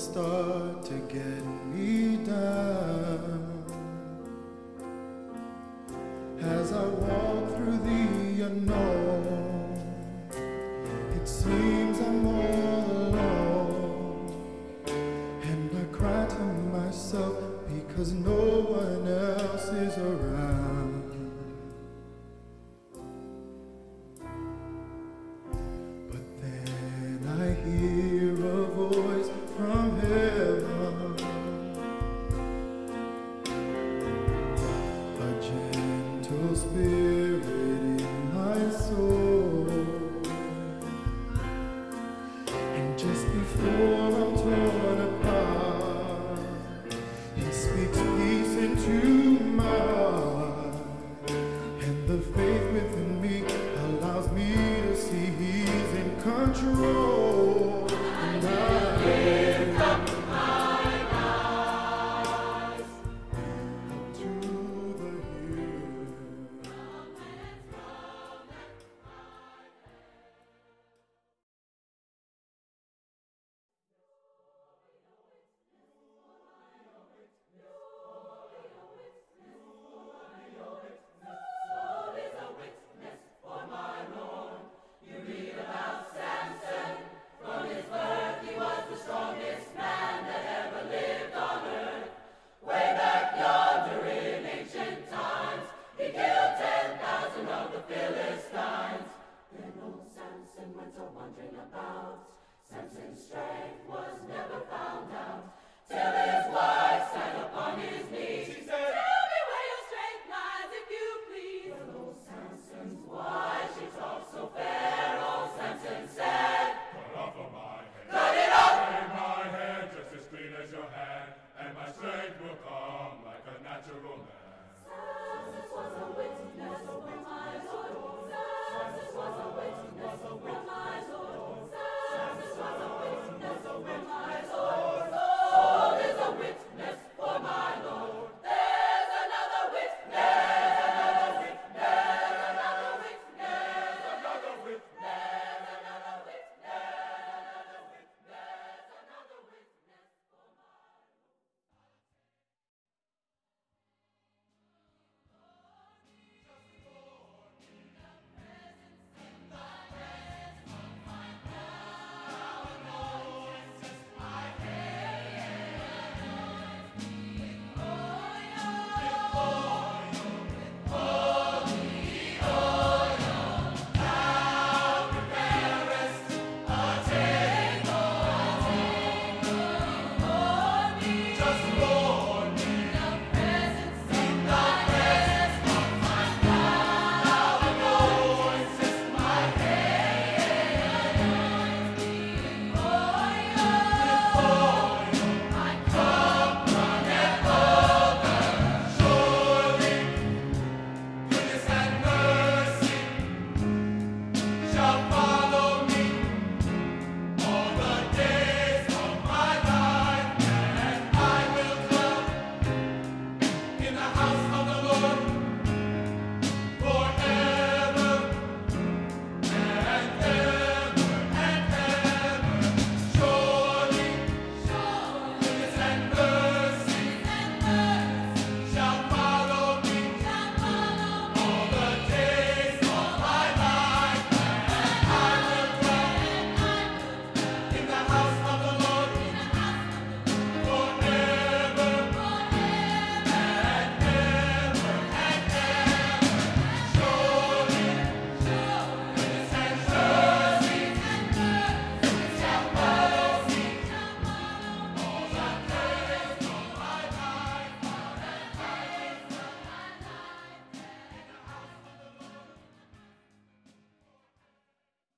start to get me down as I walk through the unknown. Spirit. And went a wandering about. Samson's strength was never found out till his wife sat upon his knee. She said.